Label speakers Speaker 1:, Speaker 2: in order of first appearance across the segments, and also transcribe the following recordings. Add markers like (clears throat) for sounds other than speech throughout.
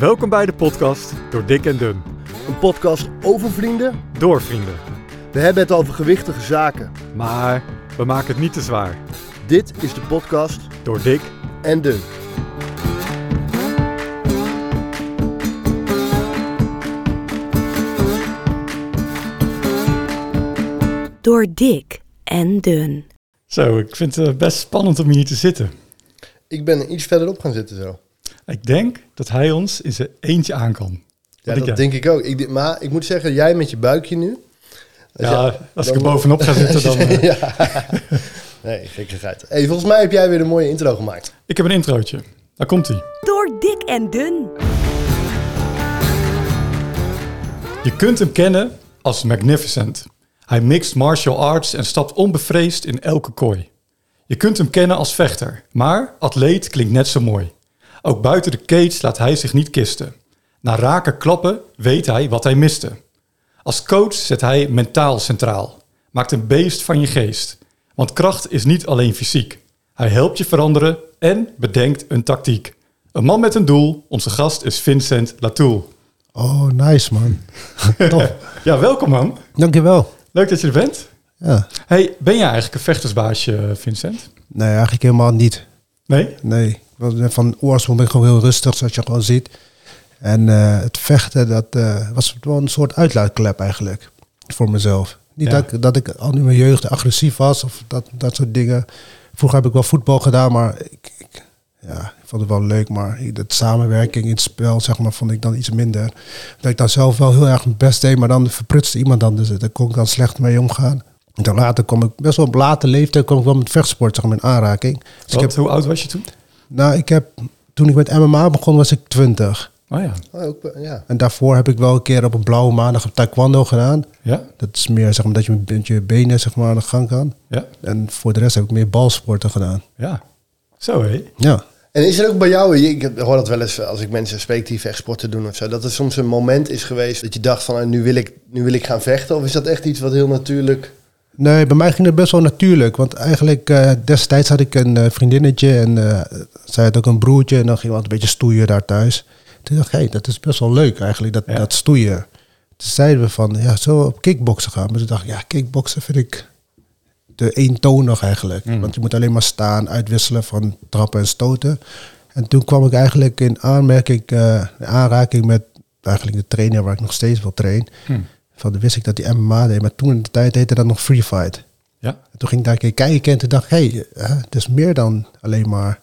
Speaker 1: Welkom bij de podcast door Dick en Dun.
Speaker 2: Een podcast over vrienden.
Speaker 1: Door vrienden.
Speaker 2: We hebben het over gewichtige zaken.
Speaker 1: Maar we maken het niet te zwaar.
Speaker 2: Dit is de podcast
Speaker 1: Door Dick
Speaker 2: en Dun.
Speaker 3: Door dik en dun.
Speaker 1: Zo, ik vind het best spannend om hier te zitten.
Speaker 2: Ik ben iets verderop gaan zitten zo.
Speaker 1: Ik denk dat hij ons in zijn eentje aan kan.
Speaker 2: Ja, dat denk ik ook. Ik, maar ik moet zeggen, jij met je buikje nu. Als
Speaker 1: Ja,
Speaker 2: jij-
Speaker 1: als ik er bovenop ga zitten, dan... (laughs) eh,
Speaker 2: ja. (laughs) Nee, gekkigheid. Hey, volgens mij heb jij weer een mooie intro gemaakt.
Speaker 1: Ik heb een introotje. Daar komt hij.
Speaker 3: Door dik en dun.
Speaker 1: Je kunt hem kennen als Magnificent. Hij mixt martial arts en stapt onbevreesd in elke kooi. Je kunt hem kennen als vechter, maar atleet klinkt net zo mooi. Ook buiten de cage laat hij zich niet kisten. Na raken klappen weet hij wat hij miste. Als coach zet hij mentaal centraal. Maakt een beest van je geest. Want kracht is niet alleen fysiek. Hij helpt je veranderen en bedenkt een tactiek. Een man met een doel. Onze gast is Vincent Latoul.
Speaker 4: Oh, nice man. (laughs) Tof.
Speaker 1: Ja, welkom man.
Speaker 4: Dankjewel.
Speaker 1: Leuk dat je er bent.
Speaker 4: Ja.
Speaker 1: Hey, ben jij eigenlijk een vechtersbaasje, Vincent?
Speaker 4: Nee, eigenlijk helemaal niet.
Speaker 1: Nee?
Speaker 4: Nee. Van oorsprong ben ik gewoon heel rustig, zoals je gewoon ziet. En eh, het vechten, dat eh, was wel een soort uitlaatklep eigenlijk. Voor mezelf. Niet
Speaker 1: Ja.
Speaker 4: dat, ik- dat ik al in mijn jeugd agressief was of dat, dat soort dingen. Vroeger heb ik wel voetbal gedaan, maar ik, ik, ja, ik vond het wel leuk. Maar de samenwerking in het spel, zeg maar, vond ik dan iets minder. Dat ik dan zelf wel heel erg mijn best deed, maar dan verprutste iemand dan. Dus daar kon ik dan slecht mee omgaan. En dan later kwam ik, best wel op late leeftijd, kwam ik wel met vechtsport, zeg maar, in aanraking. Dus ik
Speaker 1: Wat?
Speaker 4: heb,
Speaker 1: Hoe oud was je toen?
Speaker 4: Nou, ik heb, toen ik met MMA begon, was ik 20.
Speaker 1: Oh ja.
Speaker 2: Oh, ook, ja.
Speaker 4: En daarvoor heb ik wel een keer op een blauwe maandag een taekwondo gedaan.
Speaker 1: Ja?
Speaker 4: Dat is meer zeg maar, dat je met je benen zeg maar, aan de gang kan.
Speaker 1: Ja?
Speaker 4: En voor de rest heb ik meer balsporten gedaan.
Speaker 1: Ja. Zo hé.
Speaker 4: Ja.
Speaker 2: En is er ook bij jou, ik hoor dat wel eens als ik mensen spreek die vechtsporten doen of zo, dat er soms een moment is geweest dat je dacht van ah, nu, wil ik, nu wil ik gaan vechten? Of is dat echt iets wat heel natuurlijk...
Speaker 4: Nee, bij mij ging het best wel natuurlijk. Want eigenlijk eh, destijds had ik een eh, vriendinnetje en eh, zij had ook een broertje. En dan gingen we altijd een beetje stoeien daar thuis. Toen dacht ik, hey, dat is best wel leuk eigenlijk, dat,
Speaker 1: Ja.
Speaker 4: dat stoeien. Toen zeiden we van, ja, we op kickboksen gaan? Maar toen dacht ik, ja, kickboksen vind ik te eentonig eigenlijk.
Speaker 1: Mm.
Speaker 4: Want je moet alleen maar staan, uitwisselen van trappen en stoten. En toen kwam ik eigenlijk in aanmerking, in aanraking met eigenlijk de trainer waar ik nog steeds wil train.
Speaker 1: Hm.
Speaker 4: Van, dan wist ik dat hij MMA deed, maar toen in de tijd heette dat nog Free Fight.
Speaker 1: Ja.
Speaker 4: En toen ging ik daar een keer kijken en toen dacht ik, hé, hey, het is meer dan alleen maar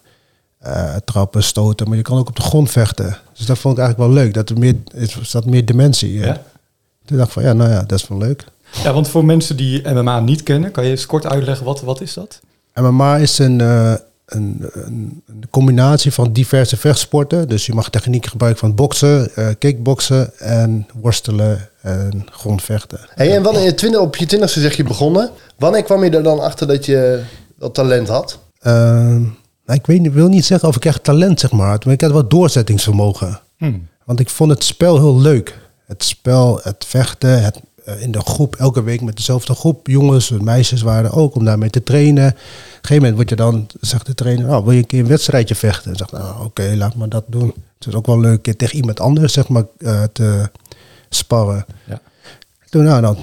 Speaker 4: eh, trappen, stoten, maar je kan ook op de grond vechten. Dus dat vond ik eigenlijk wel leuk, dat er meer, er zat meer dimensie.
Speaker 1: Ja.
Speaker 4: Toen dacht ik van, ja, nou ja, dat is wel leuk.
Speaker 1: Ja, want voor mensen die MMA niet kennen, kan je eens kort uitleggen wat, wat is dat?
Speaker 4: MMA is een, eh, een, een, een combinatie van diverse vechtsporten. Dus je mag technieken gebruiken van boksen, eh kickboksen en worstelen en grondvechten.
Speaker 2: Hey, en wanneer, twintig, op je twintigste zeg je begonnen. Wanneer kwam je er dan achter dat je dat talent had?
Speaker 4: Ehm, nou, ik weet, niet- wil niet zeggen of ik echt talent zeg maar had, maar ik had wel doorzettingsvermogen.
Speaker 1: Hm.
Speaker 4: Want ik vond het spel heel leuk. Het spel, het vechten, het, in de groep, elke week met dezelfde groep. Jongens en meisjes waren ook om daarmee te trainen. Op een gegeven moment word je dan, zegt de trainer, nou, wil je een keer een wedstrijdje vechten? En zegt, nou oké, laat maar dat doen. Het is ook wel leuk een keer tegen iemand anders, zeg maar, eh, te sparren.
Speaker 1: Ja.
Speaker 4: Toen, nou, dan,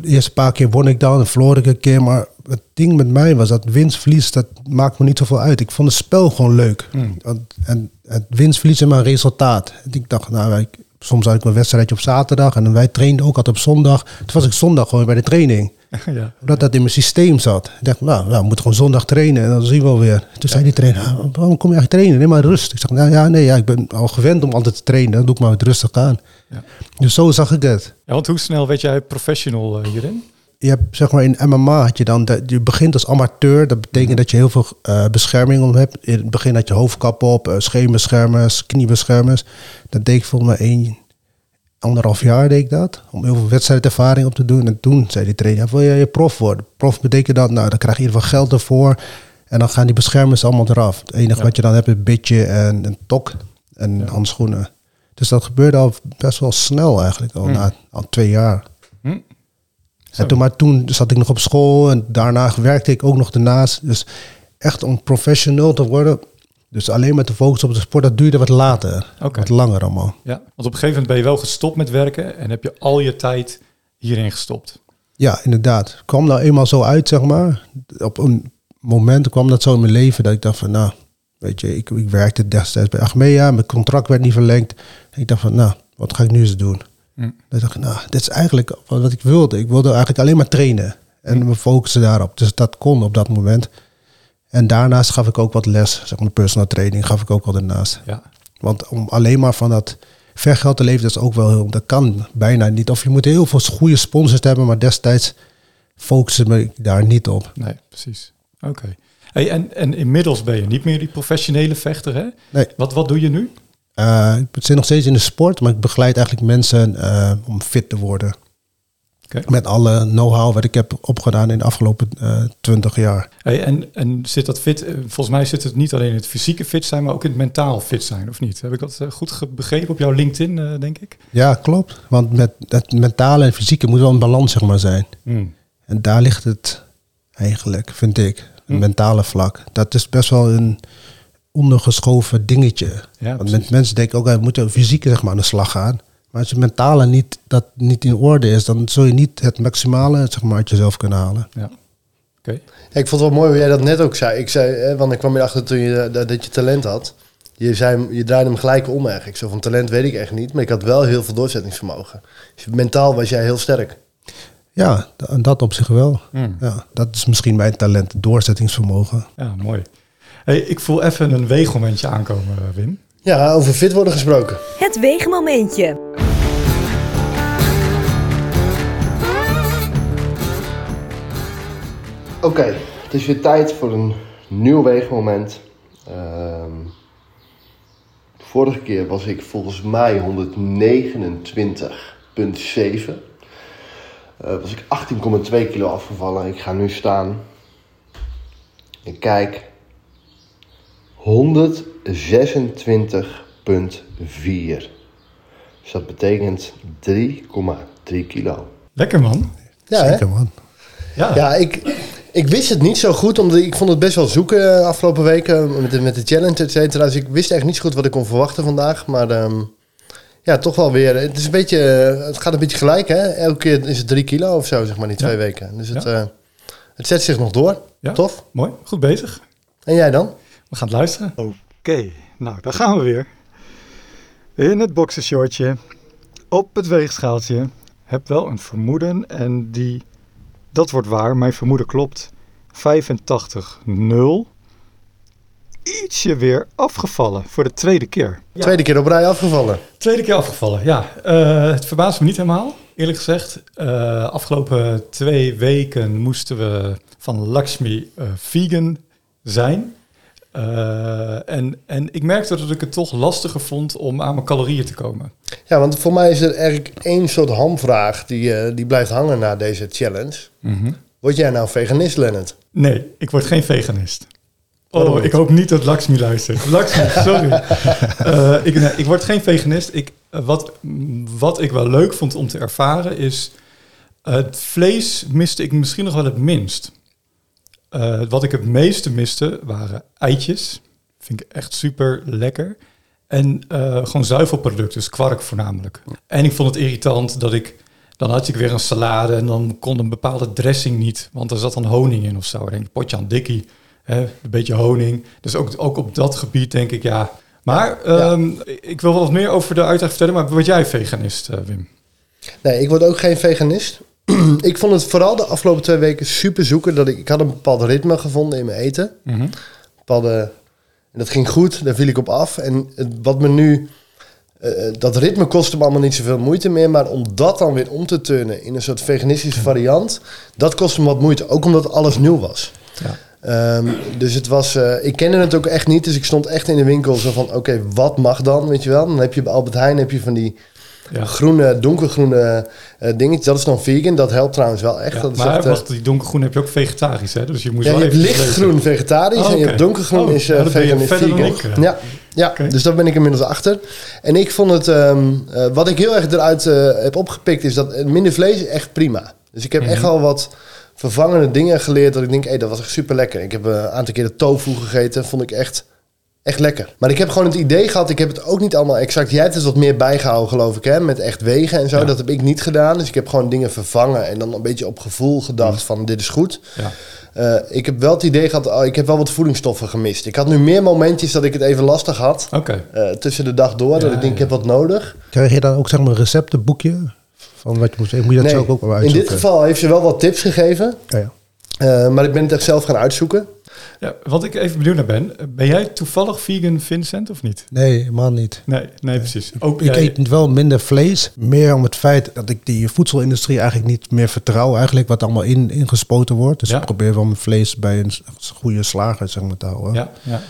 Speaker 4: de eerste paar keer won ik dan en verloor ik een keer. Maar het ding met mij was dat winst, verlies, dat maakt me niet zoveel uit. Ik vond het spel gewoon leuk.
Speaker 1: Hmm.
Speaker 4: En het winst, verlies is maar een resultaat. En ik dacht, nou, wij, soms had ik een wedstrijdje op zaterdag. En wij trainden ook altijd op zondag. Toen was ik zondag gewoon bij de training. (laughs)
Speaker 1: ja.
Speaker 4: Omdat dat in mijn systeem zat. Ik dacht, nou, nou we moeten gewoon zondag trainen en dan zien we wel weer. Toen zei die trainer, "Ah, waarom kom je eigenlijk trainen? Neem maar rust. Ik zeg, nou ja, nee, ja, ik ben al gewend om altijd te trainen. Dan doe ik maar wat rustig aan.
Speaker 1: Ja.
Speaker 4: Dus zo zag ik het.
Speaker 1: Ja, want hoe snel werd jij professional eh, hierin?
Speaker 4: Je hebt, zeg maar, in MMA had je dan, dat je begint als amateur. Dat betekent dat je heel veel eh, bescherming om hebt. In het begin had je hoofdkap op, uh, scheenbeschermers, kniebeschermers. Dat deed ik volgens mij één, anderhalf jaar deed ik dat. Om heel veel wedstrijdervaring op te doen. En toen zei die trainer, ja, wil jij je prof worden? Prof betekent dat, nou dan krijg je in ieder geval geld ervoor. En dan gaan die beschermers allemaal eraf. Het enige
Speaker 1: Ja.
Speaker 4: wat je dan hebt is een bitje en een tok en
Speaker 1: Ja.
Speaker 4: handschoenen. Dus dat gebeurde al best wel snel eigenlijk, al
Speaker 1: Hmm.
Speaker 4: na al twee jaar.
Speaker 1: Zo.
Speaker 4: En toen, maar toen zat ik nog op school en daarna werkte ik ook nog daarnaast. Dus echt om professioneel te worden. Dus alleen met de focus op de sport, dat duurde wat later. Wat langer allemaal.
Speaker 1: Ja, want op een gegeven moment ben je wel gestopt met werken en heb je al je tijd hierin gestopt.
Speaker 4: Ja, inderdaad. Het kwam nou eenmaal zo uit, zeg maar. Op een moment kwam dat zo in mijn leven dat ik dacht van, nou, weet je, ik, ik werkte destijds bij Achmea, mijn contract werd niet verlengd. ik dacht van, nou, wat ga ik nu eens doen?
Speaker 1: Hm.
Speaker 4: Dan dacht ik, nou, dit is eigenlijk wat ik wilde. Ik wilde eigenlijk alleen maar trainen en me focussen daarop. Dus dat kon op dat moment. En daarnaast gaf ik ook wat les, zeg maar personal training, gaf ik ook wel ernaast.
Speaker 1: Ja,
Speaker 4: Want om alleen maar van dat vergeld te leven, dat is ook wel heel, dat kan bijna niet. Of je moet heel veel goede sponsors hebben, maar destijds focuste me ik daar niet op.
Speaker 1: nee, precies. Oké. Hey, en, en inmiddels ben je niet meer die professionele vechter, hè?
Speaker 4: Nee.
Speaker 1: Wat, wat doe je nu?
Speaker 4: Eh, ik zit nog steeds in de sport, maar ik begeleid eigenlijk mensen eh, om fit te worden. Met alle know-how wat ik heb opgedaan in de afgelopen twintig jaar.
Speaker 1: Hey, en, en zit dat fit, eh, volgens mij zit het niet alleen in het fysieke fit zijn, maar ook in het mentaal fit zijn, of niet? Heb ik dat eh, goed begrepen op jouw LinkedIn, eh, denk ik?
Speaker 4: Ja, klopt. Want met het mentale en fysieke moet wel een balans zeg maar, zijn.
Speaker 1: Hmm.
Speaker 4: En daar ligt het eigenlijk, vind ik. Het
Speaker 1: Hm.
Speaker 4: mentale vlak. Dat is best wel een ondergeschoven dingetje.
Speaker 1: Ja,
Speaker 4: Want mensen denken ook, we moeten fysiek zeg maar, aan de slag gaan. Maar als je mentale niet, dat niet in orde is, dan zul je niet het maximale zeg maar, uit jezelf kunnen halen.
Speaker 1: Ja.
Speaker 2: Ik vond het wel mooi hoe jij dat net ook zei. Ik zei, hè, want ik kwam erachter toen je dat, dat je talent had. Je, zei, je draaide hem gelijk om eigenlijk. Zo van talent weet ik echt niet, maar ik had wel heel veel doorzettingsvermogen. Dus mentaal was jij heel sterk.
Speaker 4: Ja, dat op zich wel.
Speaker 1: Hmm.
Speaker 4: Ja, dat is misschien mijn talent, doorzettingsvermogen.
Speaker 1: Ja, mooi. Hey, ik voel even een weegmomentje aankomen, eh, Wim.
Speaker 2: Ja, over fit worden gesproken.
Speaker 3: Het weegmomentje.
Speaker 2: Oké, het is weer tijd voor een nieuw weegmoment. Ehm, vorige keer was ik volgens mij 129,7. Eh was ik 18,2 kilo afgevallen. Ik ga nu staan. En kijk. 126,4. Dus dat betekent 3,3 kilo.
Speaker 1: Lekker man.
Speaker 2: Ja, hè?
Speaker 4: Zeker man.
Speaker 1: Ja,
Speaker 2: Ja, ik, ik wist het niet zo goed, omdat ik vond het best wel zoeken eh, afgelopen weken met de, met de challenge, et cetera. Dus ik wist echt niet zo goed wat ik kon verwachten vandaag. Maar ehm, ja, toch wel weer. Het, is een beetje, eh, het gaat een beetje gelijk, hè? Elke keer is het drie kilo of zo, zeg maar, die twee
Speaker 1: Ja.
Speaker 2: weken. Dus het,
Speaker 1: Ja.
Speaker 2: eh, het zet zich nog door.
Speaker 1: Ja.
Speaker 2: Tof.
Speaker 1: mooi. Goed bezig.
Speaker 2: En jij dan?
Speaker 1: We gaan het luisteren. Oké, nou, daar gaan we weer. In het boxershortje, op het weegschaaltje. Heb wel een vermoeden en die, dat wordt waar. Mijn vermoeden klopt. 85,0. Ietsje weer afgevallen voor de tweede keer.
Speaker 2: Tweede keer op rij afgevallen.
Speaker 1: Tweede keer afgevallen, ja. Eh, het verbaast me niet helemaal, eerlijk gezegd. Eh, afgelopen twee weken moesten we van Lakshmi eh, vegan zijn. Eh, en, en ik merkte dat ik het toch lastiger vond om aan mijn calorieën te komen.
Speaker 2: Ja, want voor mij is er eigenlijk één soort hamvraag die, eh, die blijft hangen na deze challenge. Word jij nou veganist, Lennart?
Speaker 1: Nee, ik word geen veganist. Oh, ik hoop niet dat Lakshmi luistert. Lakshmi, (laughs) sorry. Eh, ik, nee, ik word geen veganist. Ik, wat, wat ik wel leuk vond om te ervaren is... het vlees miste ik misschien nog wel het minst. Eh, wat ik het meeste miste waren eitjes. Vind ik echt super lekker. En eh, gewoon zuivelproducten, dus kwark voornamelijk. En ik vond het irritant dat ik... Dan had ik weer een salade en dan kon een bepaalde dressing niet. Want er zat dan honing in of zo. Ik denk, potje aan dikkie, hè, een beetje honing. Dus ook, ook op dat gebied denk ik, ja... Maar ehm, ik wil wel wat meer over de uitleg vertellen. Maar word jij veganist, eh, Wim?
Speaker 2: Nee, ik word ook geen veganist. (clears throat) ik vond het vooral de afgelopen twee weken super zoeken. Dat ik, ik had een bepaald ritme gevonden in mijn eten. Bepaalde, en dat ging goed, daar viel ik op af. En het, wat me nu... eh, dat ritme kostte me allemaal niet zoveel moeite meer. Maar om dat dan weer om te turnen in een soort veganistische variant... dat kostte me wat moeite. Ook omdat alles nieuw was.
Speaker 1: Ja.
Speaker 2: Ehm, dus het was, eh, ik kende het ook echt niet, dus ik stond echt in de winkel zo van, oké, wat mag dan, weet je wel? Dan heb je bij Albert Heijn heb je van die
Speaker 1: Ja.
Speaker 2: groene, donkergroene eh dingetjes. Dat is dan vegan, dat helpt trouwens wel echt.
Speaker 1: Ja,
Speaker 2: dat is
Speaker 1: maar
Speaker 2: echt, eh,
Speaker 1: wacht, die donkergroen heb je ook vegetarisch, hè? Dus je moet
Speaker 2: ja,
Speaker 1: wel
Speaker 2: je hebt
Speaker 1: lezen.
Speaker 2: lichtgroen vegetarisch
Speaker 1: Oh,
Speaker 2: en je hebt donkergroen
Speaker 1: Oh,
Speaker 2: is eh
Speaker 1: je
Speaker 2: vegan vegan.
Speaker 1: ik, eh.
Speaker 2: Ja, ja dus daar ben ik inmiddels achter. En ik vond het, ehm, eh, wat ik heel erg eruit eh, heb opgepikt, is dat minder vlees echt prima. Dus ik heb echt
Speaker 1: Mhm.
Speaker 2: wel wat vervangende dingen geleerd dat ik denk, hé, dat was echt super lekker. Ik heb eh, een aantal keer de tofu gegeten, vond ik echt, Echt lekker. Maar ik heb gewoon het idee gehad, ik heb het ook niet allemaal exact. Jij hebt het wat meer bijgehouden, geloof ik, hè? Met echt wegen en zo.
Speaker 1: Ja.
Speaker 2: Dat heb ik niet gedaan. Dus ik heb gewoon dingen vervangen en dan een beetje op gevoel gedacht van dit is goed.
Speaker 1: Ja.
Speaker 2: Eh, ik heb wel het idee gehad, oh, ik heb wel wat voedingsstoffen gemist. Ik had nu meer momentjes dat ik het even lastig had.
Speaker 1: Oké.
Speaker 2: eh, tussen de dag door. dat ik denk, ik heb wat nodig.
Speaker 4: Krijg je dan ook zeg maar een receptenboekje? Van wat je moet, moet je dat ook wel
Speaker 2: in
Speaker 4: uitzoeken?
Speaker 2: dit geval heeft ze wel wat tips gegeven.
Speaker 4: Ja,
Speaker 2: eh, maar ik ben het echt zelf gaan uitzoeken.
Speaker 1: Ja, wat ik even benieuwd naar ben, ben jij toevallig vegan Vincent of niet?
Speaker 4: Nee, helemaal niet.
Speaker 1: Nee, nee precies. Ook
Speaker 4: Ik
Speaker 1: jij-
Speaker 4: eet wel minder vlees. Meer om het feit dat ik die voedselindustrie eigenlijk niet meer vertrouw. Eigenlijk wat allemaal in, ingespoten wordt. Dus
Speaker 1: Ja.
Speaker 4: ik probeer wel mijn vlees bij een goede slager zeg maar, te houden.
Speaker 1: Ja, ja.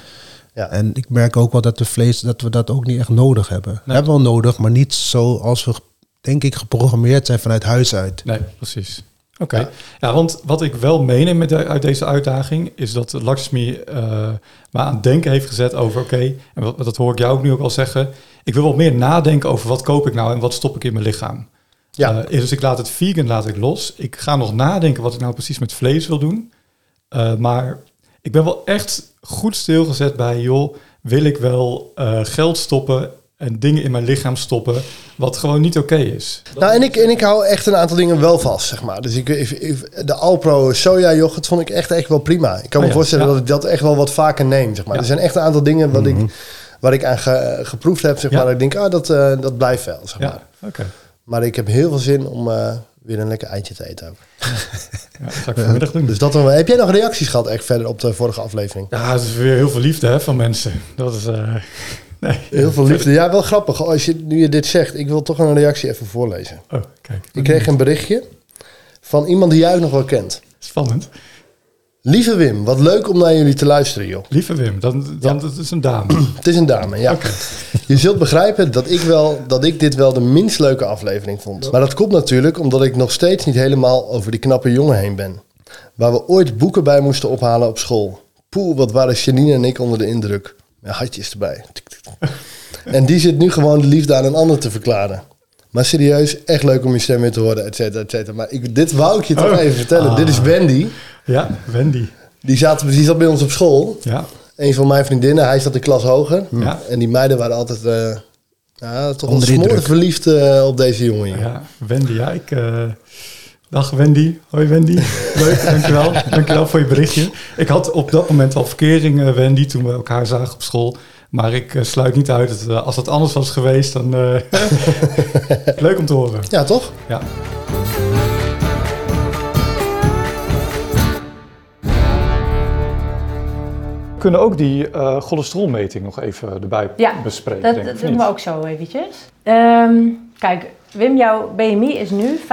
Speaker 2: Ja.
Speaker 4: En ik merk ook wel dat de vlees, dat we dat ook niet echt nodig hebben. We hebben wel nodig, maar niet zoals we denk ik geprogrammeerd zijn vanuit huis uit.
Speaker 1: Nee, precies. Oké. Ja. want wat ik wel meeneem met de- uit deze uitdaging is dat Lakshmi eh me aan het denken heeft gezet over, oké, en wat, dat hoor ik jou ook nu ook al zeggen, ik wil wat meer nadenken over wat koop ik nou en wat stop ik in mijn lichaam.
Speaker 2: Ja.
Speaker 1: Eh, dus ik laat het vegan laat ik los. Ik ga nog nadenken wat ik nou precies met vlees wil doen. Eh, maar ik ben wel echt goed stilgezet bij, joh, wil ik wel geld stoppen en dingen in mijn lichaam stoppen wat gewoon niet oké is.
Speaker 2: Nou, en ik, en ik hou echt een aantal dingen wel vast, zeg maar. Dus ik, ik- ik- de Alpro soja yoghurt vond ik echt, echt wel prima. Ik kan
Speaker 1: Oh
Speaker 2: me
Speaker 1: ja,
Speaker 2: voorstellen
Speaker 1: ja.
Speaker 2: dat ik dat echt wel wat vaker neem, zeg maar.
Speaker 1: Ja.
Speaker 2: Er zijn echt een aantal dingen wat ik, waar ik aan ge- geproefd heb, zeg maar. Dat ik denk, ah, dat, eh, dat blijft wel, zeg maar.
Speaker 1: Oké.
Speaker 2: Maar ik heb heel veel zin om eh, weer een lekker eitje te eten ook.
Speaker 1: Ja, dat ga ik vanmiddag doen. (laughs)
Speaker 2: Dus dat dan. Heb jij nog reacties gehad echt verder op de vorige aflevering?
Speaker 1: Ja, het is weer heel veel liefde hè, van mensen. Dat is. eh, nee.
Speaker 2: Heel veel liefde. Ja, wel grappig. Als je, nu je dit zegt, ik wil toch een reactie even voorlezen.
Speaker 1: Oh, kijk.
Speaker 2: Ik kreeg een berichtje van iemand die jij nog wel kent.
Speaker 1: Spannend.
Speaker 2: Lieve Wim, wat leuk om naar jullie te luisteren, joh.
Speaker 1: Lieve Wim, dan, dan dat is een dame. (clears throat)
Speaker 2: Het is een dame, ja. Je zult begrijpen dat ik, wel, dat ik dit wel de minst leuke aflevering vond. Maar dat komt natuurlijk omdat ik nog steeds niet helemaal over die knappe jongen heen ben. Waar we ooit boeken bij moesten ophalen op school. Poeh, wat waren Janine en ik onder de indruk. Met hartjes erbij. En die zit nu gewoon de liefde aan een ander te verklaren. Maar serieus, echt leuk om je stem weer te horen, et cetera, et cetera. Maar ik, dit wou ik je toch
Speaker 1: Oh.
Speaker 2: even vertellen.
Speaker 1: Ah.
Speaker 2: Dit is Wendy.
Speaker 1: Ja, Wendy.
Speaker 2: Die zat, die zat bij ons op school.
Speaker 1: Ja,
Speaker 2: Een van mijn vriendinnen, hij zat een klas hoger.
Speaker 1: Ja.
Speaker 2: En die meiden waren altijd eh, ja, toch wel
Speaker 4: de
Speaker 2: verliefd eh, op deze jongen
Speaker 1: ja, Wendy. Ja, ik. eh, dag Wendy. Hoi Wendy. Leuk, dankjewel. Dankjewel voor je berichtje. Ik had op dat moment al verkering, eh, Wendy, toen we elkaar zagen op school. Maar ik eh, sluit niet uit dat eh, als dat anders was geweest, dan. eh, (laughs) leuk om te horen.
Speaker 2: Ja, toch?
Speaker 1: Ja. We kunnen ook die eh cholesterolmeting nog even erbij
Speaker 5: Ja,
Speaker 1: bespreken.
Speaker 5: Dat,
Speaker 1: denk ik,
Speaker 5: dat doen we ook zo eventjes. Ehm, kijk, Wim, jouw BMI is nu 35,6.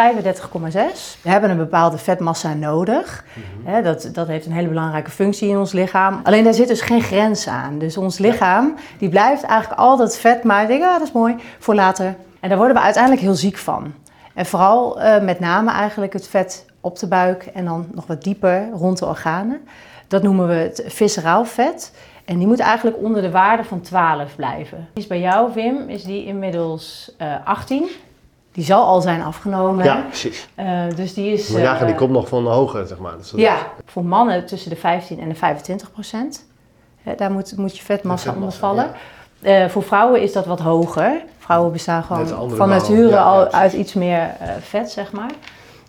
Speaker 5: We hebben een bepaalde vetmassa nodig. Hè, dat, dat heeft een hele belangrijke functie in ons lichaam. Alleen daar zit dus geen grens aan. Dus ons lichaam die blijft eigenlijk altijd vet. Maar ik denk, ah, dat is mooi voor later. En daar worden we uiteindelijk heel ziek van. En vooral eh, met name eigenlijk het vet op de buik en dan nog wat dieper rond de organen. Dat noemen we het visceraal vet. En die moet eigenlijk onder de waarde van 12 blijven. Die is bij jou, Wim, is die inmiddels eh 18. Die zal al zijn afgenomen.
Speaker 2: Ja, precies.
Speaker 5: Eh, dus die is.
Speaker 2: Maar ja, die
Speaker 5: eh,
Speaker 2: komt nog van hoger, zeg maar. Dus
Speaker 5: ja, voor mannen tussen de 15 en de 25 procent. Hè, daar moet, moet je vetmassa
Speaker 2: De
Speaker 5: onder
Speaker 2: vetmassa,
Speaker 5: vallen. Eh, voor vrouwen is dat wat hoger. Vrouwen bestaan gewoon van nature
Speaker 2: ja,
Speaker 5: al uit iets meer eh, vet, zeg maar.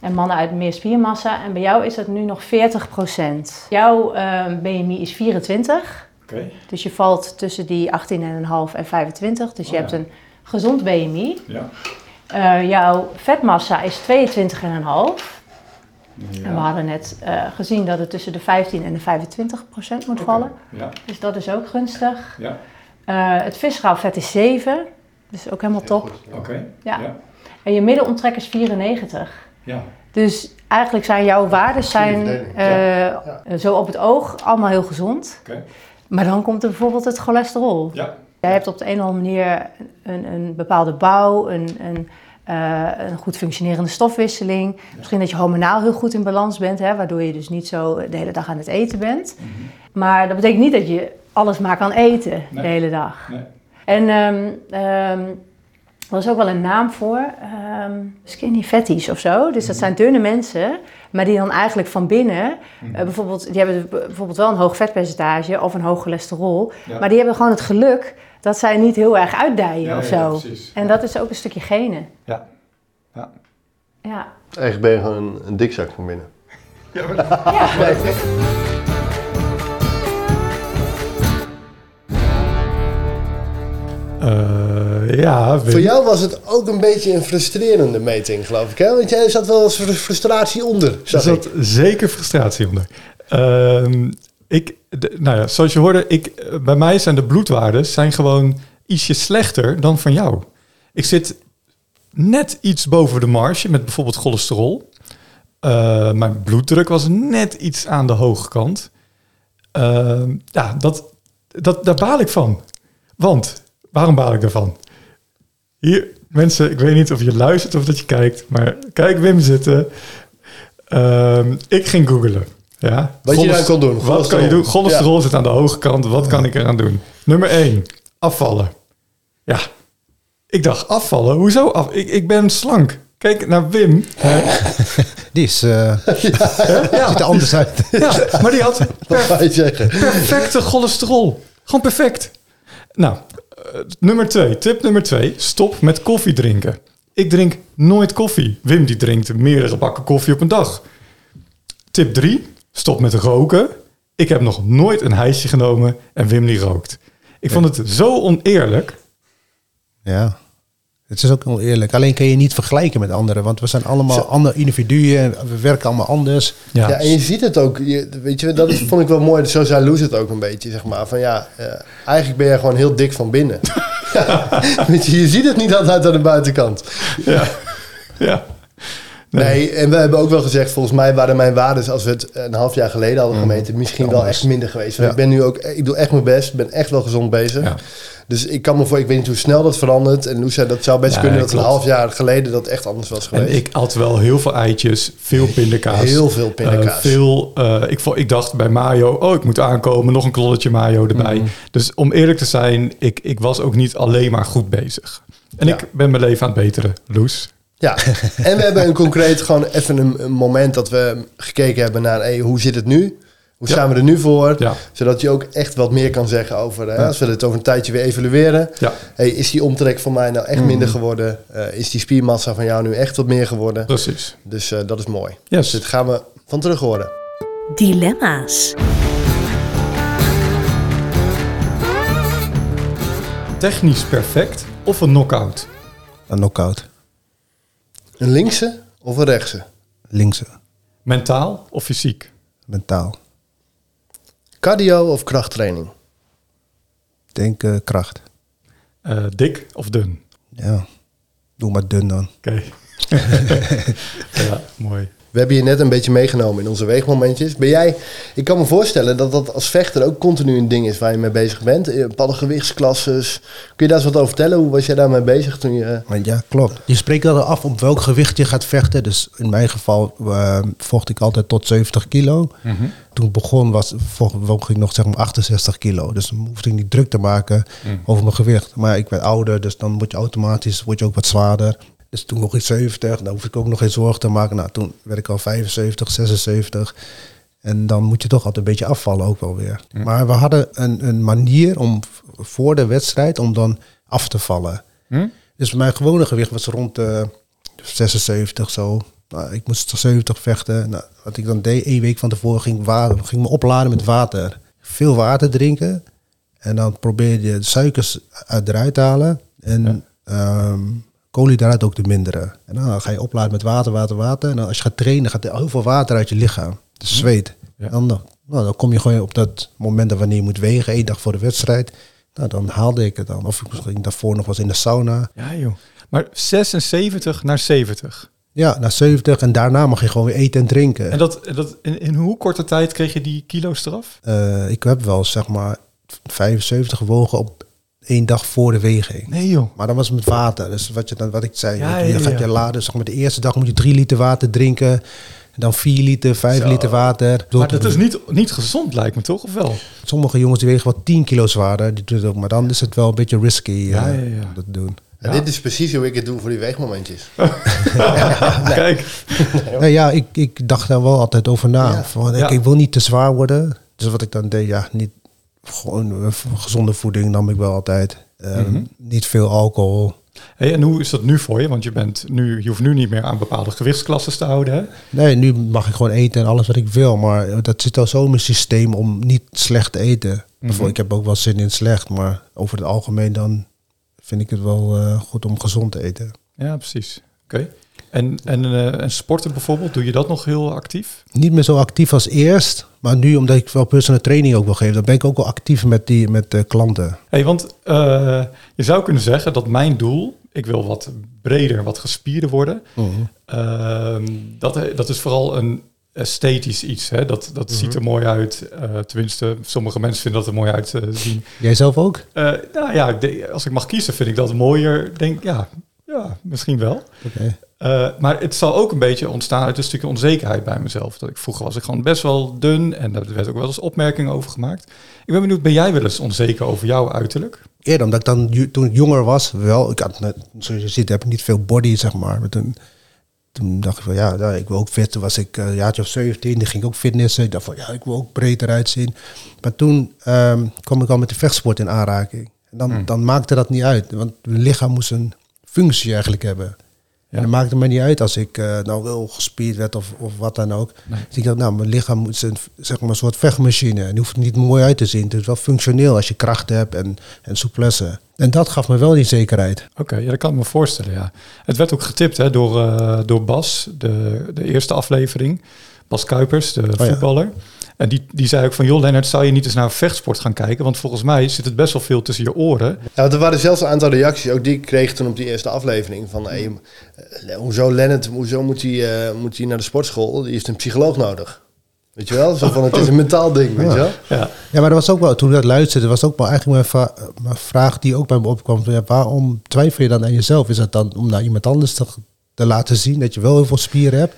Speaker 5: En mannen uit meer spiermassa. En bij jou is dat nu nog 40 procent. Jouw eh, BMI is 24.
Speaker 1: Oké.
Speaker 5: Dus je valt tussen die 18,5 en 25. Dus je
Speaker 1: Oh,
Speaker 5: hebt een gezond BMI.
Speaker 1: Ja.
Speaker 5: Eh, jouw vetmassa is 22,5.
Speaker 1: Ja.
Speaker 5: En we hadden net eh, gezien dat het tussen de 15 en de 25 procent moet vallen.
Speaker 1: Ja.
Speaker 5: Dus dat is ook gunstig.
Speaker 1: Ja.
Speaker 5: Eh, het visceraal vet is 7. Dus ook helemaal top.
Speaker 1: Oké.
Speaker 5: Ja. En je middenomtrek is 94.
Speaker 1: Ja.
Speaker 5: Dus eigenlijk zijn jouw waarden zijn, eh, zo op het oog allemaal heel gezond.
Speaker 1: Oké.
Speaker 5: Maar dan komt er bijvoorbeeld het cholesterol.
Speaker 1: Ja.
Speaker 5: Jij hebt op de een of andere manier een, een bepaalde bouw, een, een, eh, een goed functionerende stofwisseling. Misschien dat je hormonaal heel goed in balans bent, hè, waardoor je dus niet zo de hele dag aan het eten bent. Maar dat betekent niet dat je alles maar kan eten de hele dag.
Speaker 1: Nee.
Speaker 5: En ehm, er is ook wel een naam voor, ehm, skinny fatties of zo. Dus dat zijn dunne mensen maar die dan eigenlijk van binnen,
Speaker 1: Mhm.
Speaker 5: eh, bijvoorbeeld, die hebben bijvoorbeeld wel een hoog vetpercentage of een hoog cholesterol,
Speaker 1: Ja.
Speaker 5: maar die hebben gewoon het geluk dat zij niet heel erg uitdijen
Speaker 1: Ja,
Speaker 5: of
Speaker 1: ja,
Speaker 5: zo.
Speaker 1: precies.
Speaker 5: en dat is ook een stukje genen.
Speaker 1: Ja. ja.
Speaker 5: Ja.
Speaker 2: Eigenlijk ben je gewoon een, een dikzak van binnen. (laughs)
Speaker 1: Eh, ja, Wim.
Speaker 2: Voor jou was het ook een beetje een frustrerende meting, geloof ik. Hè? Want jij zat wel eens fr- frustratie onder,
Speaker 1: Er zat
Speaker 2: ik.
Speaker 1: zeker frustratie onder. Ehm, ik, nou ja, zoals je hoorde, ik, eh, bij mij zijn de bloedwaarden zijn gewoon ietsje slechter dan van jou. Ik zit net iets boven de marge met bijvoorbeeld cholesterol. Eh, mijn bloeddruk was net iets aan de hoge kant. Ehm, ja, dat, dat, daar baal ik van. Want, waarom baal ik daarvan? Hier, mensen, ik weet niet of je luistert of dat je kijkt, maar kijk Wim zitten. Ehm, ik ging googlen. Ja.
Speaker 2: Wat je daar kon doen,
Speaker 1: Wat kan
Speaker 2: cholesterol.
Speaker 1: je doen? Cholesterol zit aan de hoge kant. Wat kan ik eraan doen? Nummer 1. Afvallen. Ja. Ik dacht, afvallen? Hoezo af? Ik, ik ben slank. Kijk naar Wim. hè. (laughs)
Speaker 4: Die is, eh, (laughs) (laughs) ziet er anders uit.
Speaker 1: Ja, maar die had
Speaker 2: Wat ga je zeggen?
Speaker 1: perfecte cholesterol. Gewoon perfect. Nou, eh, nummer twee. Tip nummer twee. Stop met koffie drinken. Ik drink nooit koffie. Wim die drinkt meerdere bakken koffie op een dag. Tip drie. Stop met roken. Ik heb nog nooit een hijsje genomen en Wim die rookt. Ik vond het zo oneerlijk.
Speaker 4: Ja. Het is ook oneerlijk. Alleen kun je niet vergelijken met anderen. Want we zijn allemaal andere individuen. en We werken allemaal anders.
Speaker 2: Ja, en je ziet het ook. Je, weet je, dat is, vond ik wel mooi. Zo zei Loes het ook een beetje, zeg maar. Van ja, eh, eigenlijk ben je gewoon heel dik van binnen. ja, (laughs) (laughs) weet je, je ziet het niet altijd aan de buitenkant.
Speaker 1: ja. ja.
Speaker 2: Nee. en we hebben ook wel gezegd, volgens mij waren mijn waarden, als we het een half jaar geleden hadden gemeten, misschien wel echt minder geweest.
Speaker 1: Ja.
Speaker 2: ik ben nu ook, ik doe echt mijn best, ben echt wel gezond bezig.
Speaker 1: Ja.
Speaker 2: Dus ik kan me voor, ik weet niet hoe snel dat verandert. En Loes zei, dat zou best
Speaker 1: Ja,
Speaker 2: kunnen dat
Speaker 1: klopt.
Speaker 2: een half jaar geleden dat echt anders was geweest.
Speaker 1: En ik at wel heel veel eitjes, veel pindakaas.
Speaker 2: Heel veel pindakaas.
Speaker 1: Eh, veel, eh, ik, ik dacht bij mayo, oh, ik moet aankomen, nog een klolletje mayo erbij.
Speaker 2: Mhm.
Speaker 1: Dus om eerlijk te zijn, ik, ik was ook niet alleen maar goed bezig. En ik ben mijn leven aan het beteren, Loes.
Speaker 2: Ja, (laughs) en we hebben een concreet gewoon even een, een moment dat we gekeken hebben naar hey, hoe zit het nu? Hoe
Speaker 1: Ja.
Speaker 2: staan we er nu voor?
Speaker 1: Ja.
Speaker 2: Zodat je ook echt wat meer kan zeggen over, hè,
Speaker 1: Ja.
Speaker 2: als we het over een tijdje weer evalueren.
Speaker 1: Ja,
Speaker 2: Hey, is die omtrek van mij nou echt
Speaker 1: Mhm.
Speaker 2: minder geworden? Eh, is die spiermassa van jou nu echt wat meer geworden?
Speaker 1: precies.
Speaker 2: Dus eh, dat is mooi.
Speaker 1: Yes.
Speaker 2: Dus dat gaan we van terug horen.
Speaker 3: Dilemma's.
Speaker 1: Technisch perfect of een knockout?
Speaker 4: Een knockout.
Speaker 2: Een linkse of een rechtse?
Speaker 4: Linkse.
Speaker 1: Mentaal of fysiek?
Speaker 4: Mentaal.
Speaker 2: Cardio of krachttraining?
Speaker 4: Denk eh, kracht.
Speaker 1: Eh, dik of dun?
Speaker 4: Ja. Doe maar dun dan.
Speaker 1: Oké. (laughs) ja, mooi.
Speaker 2: We hebben je net een beetje meegenomen in onze weegmomentjes. Ben jij, ik kan me voorstellen dat dat als vechter ook continu een ding is waar je mee bezig bent. Eh, Bepaalde gewichtsklasses. Kun je daar eens wat over vertellen? Hoe was jij daarmee bezig toen je...
Speaker 4: Ja, klopt. Je spreekt al af op welk gewicht je gaat vechten. Dus in mijn geval eh, vocht ik altijd tot 70 kilo. Toen ik begon was, vocht, woog ik nog zeg maar 68 kilo. Dus dan hoefde ik niet druk te maken over mijn gewicht. Maar ik werd ouder, dus dan word je automatisch word je ook wat zwaarder. Dus toen nog ik 70, dan hoef ik ook nog geen zorgen te maken. Nou, toen werd ik al 75, 76. En dan moet je toch altijd een beetje afvallen ook wel weer. Maar we hadden een, een manier om voor de wedstrijd om dan af te vallen. Dus mijn gewone gewicht was rond de 76 zo. Nou, ik moest tot 70 vechten. Nou, wat ik dan deed, één week van tevoren ging, water, ging me opladen met water. Veel water drinken. En dan probeer je de suikers uit- eruit te halen. En ehm, koolhydraten ook te minderen. En dan ga je opladen met water, water, water. En dan als je gaat trainen, gaat er heel veel water uit je lichaam. De zweet.
Speaker 1: Ja.
Speaker 4: Dan, nou, dan kom je gewoon op dat moment dat wanneer je moet wegen, één dag voor de wedstrijd. Nou, dan haalde ik het dan. Of ik misschien daarvoor nog was in de sauna.
Speaker 1: Ja, joh. Maar 76 naar 70.
Speaker 4: Ja, naar 70 en daarna mag je gewoon weer eten en drinken.
Speaker 1: En dat, dat, in, in hoe korte tijd kreeg je die kilo's eraf?
Speaker 4: Eh, ik heb wel zeg maar 75 gewogen op één dag voor de weging.
Speaker 1: Nee, joh.
Speaker 4: Maar dan was het met water. Dus wat, je dan, wat ik zei,
Speaker 1: Ja,
Speaker 4: je, je
Speaker 1: ja,
Speaker 4: gaat
Speaker 1: ja.
Speaker 4: je laden. Zeg maar, de eerste dag moet je drie liter water drinken. En dan vier liter, vijf
Speaker 1: Zo.
Speaker 4: liter water.
Speaker 1: Maar dat is niet, niet gezond, lijkt me toch? Of wel?
Speaker 4: Sommige jongens die wegen wel 10 kilo zwaarder. Die doen het ook, maar dan is het wel een beetje risky eh,
Speaker 1: Ja, ja, ja.
Speaker 4: om dat te doen.
Speaker 2: En dit is precies hoe ik het doe voor die weegmomentjes. (laughs)
Speaker 1: Kijk,
Speaker 4: Nou ja, ik, ik dacht daar wel altijd over na.
Speaker 2: Ja.
Speaker 4: Van, ik,
Speaker 1: Ja.
Speaker 4: ik wil niet te zwaar worden. Dus wat ik dan deed, ja, niet gewoon eh, gezonde voeding nam ik wel altijd. Eh,
Speaker 1: Mhm.
Speaker 4: Niet veel alcohol.
Speaker 1: hey, en hoe is dat nu voor je? Want je, bent nu, je hoeft nu niet meer aan bepaalde gewichtsklassen te houden. Hè?
Speaker 4: Nee, nu mag ik gewoon eten en alles wat ik wil. Maar eh, dat zit al zo in mijn systeem om niet slecht te eten. Bijvoorbeeld, Ik heb ook wel zin in slecht, maar over het algemeen dan vind ik het wel eh, goed om gezond te eten.
Speaker 1: Ja, precies. Oké. En, en, eh, en sporten bijvoorbeeld, doe je dat nog heel actief?
Speaker 4: Niet meer zo actief als eerst, maar nu omdat ik wel personal training ook wil geven, dan ben ik ook wel actief met, die, met de klanten.
Speaker 1: Hey, want eh, je zou kunnen zeggen dat mijn doel, ik wil wat breder, wat gespierder worden. Ehm, dat, dat is vooral een esthetisch iets. Hè? Dat, dat ziet er mooi uit. eh, tenminste, sommige mensen vinden dat er mooi uit te zien.
Speaker 4: Jij zelf ook?
Speaker 1: Eh, nou ja, als ik mag kiezen, vind ik dat mooier. Denk ja, ja, misschien wel. Eh, maar het zal ook een beetje ontstaan uit een stukje onzekerheid bij mezelf. Dat ik vroeger was ik gewoon best wel dun en daar werd ook wel eens opmerkingen over gemaakt. Ik ben benieuwd, ben jij wel eens onzeker over jouw uiterlijk?
Speaker 4: Eerder, omdat ik dan, toen ik jonger was, wel, ik had, net- zoals je ziet, heb ik niet veel body, zeg maar. Maar toen, toen dacht ik van, ja, nou, ik wil ook fit. Toen was ik eh, een jaartje of 17, die ging ik ook fitnessen. Ik dacht van, ja, ik wil ook breed eruit zien. Maar toen ehm, kwam ik al met de vechtsport in aanraking. En dan, dan maakte dat niet uit, want mijn lichaam moest een functie eigenlijk hebben.
Speaker 1: Ja.
Speaker 4: En dat maakte me niet uit als ik eh, nou wel gespierd werd of, of wat dan ook. Dus ik dacht, nou, mijn lichaam moet een, zeg maar, een soort vechtmachine. En die hoeft niet mooi uit te zien. Het is wel functioneel als je kracht hebt en, en souplesse. En dat gaf me wel die zekerheid.
Speaker 1: Oké, ja, dat kan ik me voorstellen, ja. Het werd ook getipt hè, door, eh, door Bas, de, de eerste aflevering. Bas Kuipers, de
Speaker 4: ja.
Speaker 1: voetballer. En die, die zei ook van, joh Lennart, zou je niet eens naar vechtsport gaan kijken? Want volgens mij zit het best wel veel tussen je oren.
Speaker 2: Ja, er waren zelfs een aantal reacties, ook die ik kreeg toen op die eerste aflevering. Van, hey, eh, hoezo Lennart, hoezo moet hij, eh, moet hij naar de sportschool? Die heeft een psycholoog nodig. Weet je wel? Zo van, het is een mentaal ding, weet je wel?
Speaker 1: Ja,
Speaker 4: Ja, maar dat was ook wel, toen ik dat luisterde, was ook wel eigenlijk mijn, vra- mijn vraag die ook bij me opkwam. Van, ja, waarom twijfel je dan aan jezelf? Is dat dan om naar iemand anders te, te laten zien dat je wel heel veel spieren hebt?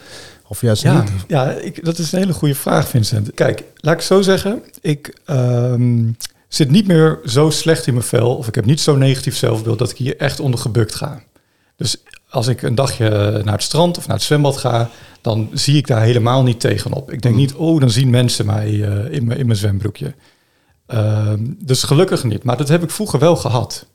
Speaker 4: Of juist
Speaker 1: ja,
Speaker 4: niet?
Speaker 1: ja ik, dat is een hele goede vraag, Vincent. Kijk, laat ik zo zeggen. Ik ehm, zit niet meer zo slecht in mijn vel... of ik heb niet zo'n negatief zelfbeeld... dat ik hier echt onder gebukt ga. Dus als ik een dagje naar het strand of naar het zwembad ga... dan zie ik daar helemaal niet tegenop. Ik denk niet, oh, dan zien mensen mij eh, in, mijn, in mijn zwembroekje. Ehm, dus gelukkig niet. Maar dat heb ik vroeger wel gehad.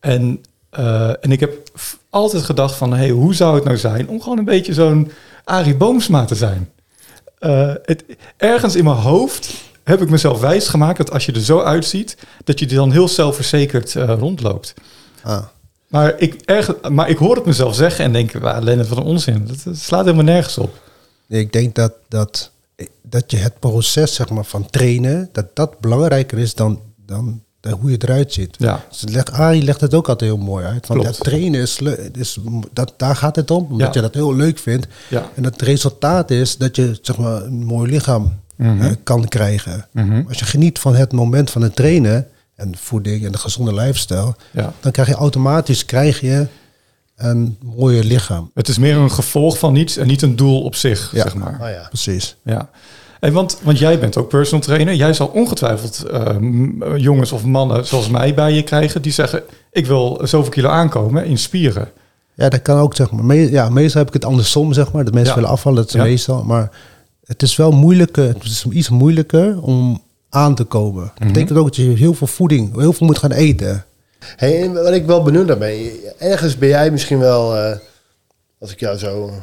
Speaker 1: En, eh, en ik heb altijd gedacht van, hey, hoe zou het nou zijn om gewoon een beetje zo'n Arie Boomsma te zijn? Eh, het, ergens in mijn hoofd heb ik mezelf wijsgemaakt dat als je er zo uitziet, dat je dan heel zelfverzekerd eh, rondloopt.
Speaker 4: Ah.
Speaker 1: Maar ik, erg, maar ik hoor het mezelf zeggen en denk, waar Lennart, wat een onzin. Dat, dat slaat helemaal nergens op.
Speaker 4: Ik denk dat, dat, dat je het proces zeg maar, van trainen, dat dat belangrijker is dan, dan hoe je eruit ziet.
Speaker 1: Ja.
Speaker 4: Dus Arie legt het ook altijd heel mooi uit. Want ja, trainen is, is dat, daar gaat het om, omdat
Speaker 1: Ja.
Speaker 4: je dat heel leuk vindt.
Speaker 1: Ja.
Speaker 4: En het resultaat is dat je zeg maar, een mooi lichaam
Speaker 1: Mhm.
Speaker 4: eh, kan krijgen. Als je geniet van het moment van het trainen en voeding en de gezonde lifestyle,
Speaker 1: Ja.
Speaker 4: dan krijg je automatisch krijg je een mooier lichaam.
Speaker 1: Het is meer een gevolg van iets en niet een doel op zich, zeg maar.
Speaker 2: Ah ja.
Speaker 4: Precies.
Speaker 1: Ja. En want, want jij bent ook personal trainer. Jij zal ongetwijfeld eh, m- jongens of mannen zoals mij bij je krijgen... die zeggen, ik wil zoveel kilo aankomen in spieren.
Speaker 4: Ja, dat kan ook, zeg maar. Me- ja, meestal heb ik het andersom, zeg maar. Dat mensen
Speaker 1: Ja.
Speaker 4: willen afvallen, dat is
Speaker 1: Ja.
Speaker 4: meestal. Maar het is wel moeilijker, het is iets moeilijker om aan te komen.
Speaker 1: Mhm.
Speaker 4: Dat betekent ook dat je heel veel voeding, heel veel moet gaan eten.
Speaker 2: Hey, en wat ik wel benieuwd naar ben, ergens ben jij misschien wel, eh, als ik jou zo eh,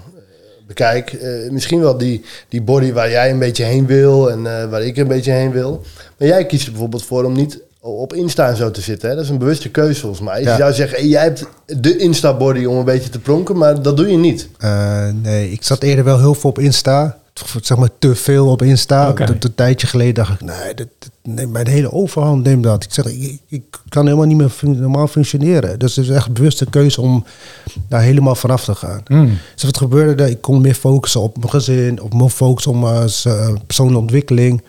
Speaker 2: bekijk, eh, misschien wel die, die body waar jij een beetje heen wil en eh, waar ik een beetje heen wil. Maar jij kiest er bijvoorbeeld voor om niet op Insta en zo te zitten. Hè? Dat is een bewuste keuze volgens mij.
Speaker 4: Ja.
Speaker 2: Je zou zeggen, hey, jij hebt de Insta-body om een beetje te pronken, maar dat doe je niet.
Speaker 4: Eh, nee, ik zat eerder wel heel veel op Insta. Zeg maar te veel op Insta.
Speaker 1: Oké.
Speaker 4: Dat- Een tijdje geleden dacht ik, nee, dit, dit- nee, mijn hele overhand neemt dat. Ik zeg, ik, ik kan helemaal niet meer fun- normaal functioneren. Dus het is echt een bewuste keuze om daar helemaal vanaf te gaan.
Speaker 1: Hmm.
Speaker 4: Dus wat gebeurde er? Ik kon meer focussen op mijn gezin, op mijn focus op mijn eh, persoonlijke ontwikkeling.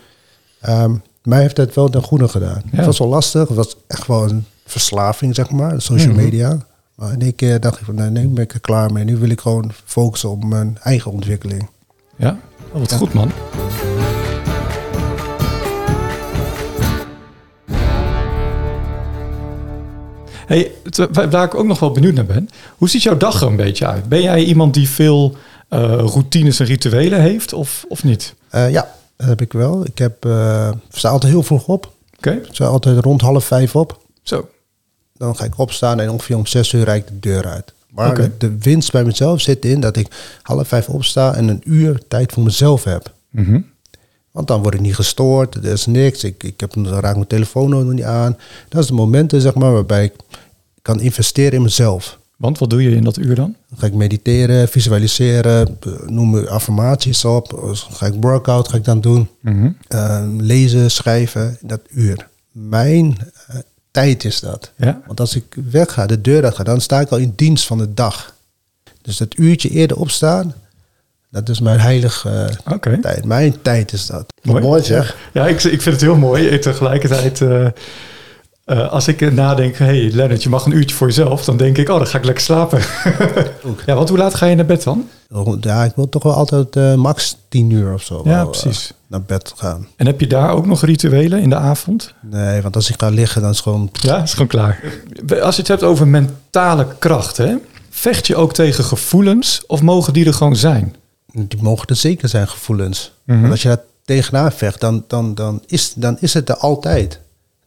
Speaker 4: Ehm mij heeft het wel ten goede gedaan.
Speaker 1: Ja.
Speaker 4: Het was wel lastig, het was echt wel een verslaving, zeg maar, social
Speaker 1: Mhm.
Speaker 4: media. Maar in één keer dacht ik van, nee, nu ben ik er klaar mee. Nu wil ik gewoon focussen op mijn eigen ontwikkeling.
Speaker 1: Ja, oh, wat goed man. Hey, waar ik ook nog wel benieuwd naar ben. Hoe ziet jouw dag er een beetje uit? Ben jij iemand die veel eh, routines en rituelen heeft of, of niet?
Speaker 4: Eh, ja, dat heb ik wel. Ik heb, eh, sta altijd heel vroeg op.
Speaker 1: Oké,
Speaker 4: Ik sta altijd rond half vijf op.
Speaker 1: zo.
Speaker 4: Dan ga ik opstaan en ongeveer om zes uur rijd ik de deur uit. Maar de, winst bij mezelf zit in dat ik half vijf opsta en een uur tijd voor mezelf heb.
Speaker 1: Mhm.
Speaker 4: Want dan word ik niet gestoord, er is niks. Ik, ik heb, dan raak mijn telefoon nog niet aan. Dat is de momenten zeg maar, waarbij ik kan investeren in mezelf.
Speaker 1: Want wat doe je in dat uur dan?
Speaker 4: Dan ga ik mediteren, visualiseren, noem me affirmaties op. Ga ik workout ga ik dan doen.
Speaker 1: Mhm.
Speaker 4: Eh, lezen, schrijven, dat uur. Mijn eh, tijd is dat.
Speaker 1: Ja.
Speaker 4: Want als ik wegga, de deur uit ga, dan sta ik al in dienst van de dag. Dus dat uurtje eerder opstaan, dat is mijn heilige eh, tijd. Mijn tijd is dat.
Speaker 2: Mooi zeg.
Speaker 1: Ja, ik, ik vind het heel mooi. En tegelijkertijd, eh, eh, als ik nadenk, hey Lennart, je mag een uurtje voor jezelf, dan denk ik, oh, dan ga ik lekker slapen. (laughs) ja, want hoe laat ga je naar bed dan?
Speaker 4: Ja, ik wil toch wel altijd eh, max tien uur of zo
Speaker 1: Ja,
Speaker 4: wel, eh,
Speaker 1: precies.
Speaker 4: naar bed gaan.
Speaker 1: En heb je daar ook nog rituelen in de avond?
Speaker 4: Nee, want als ik ga liggen, dan is gewoon...
Speaker 1: Ja, is gewoon klaar. Als je het hebt over mentale kracht, hè, vecht je ook tegen gevoelens of mogen die er gewoon zijn?
Speaker 4: Die mogen er zeker zijn, gevoelens. Maar als je daar tegenaan vecht, dan, dan, dan, is, dan is het er altijd.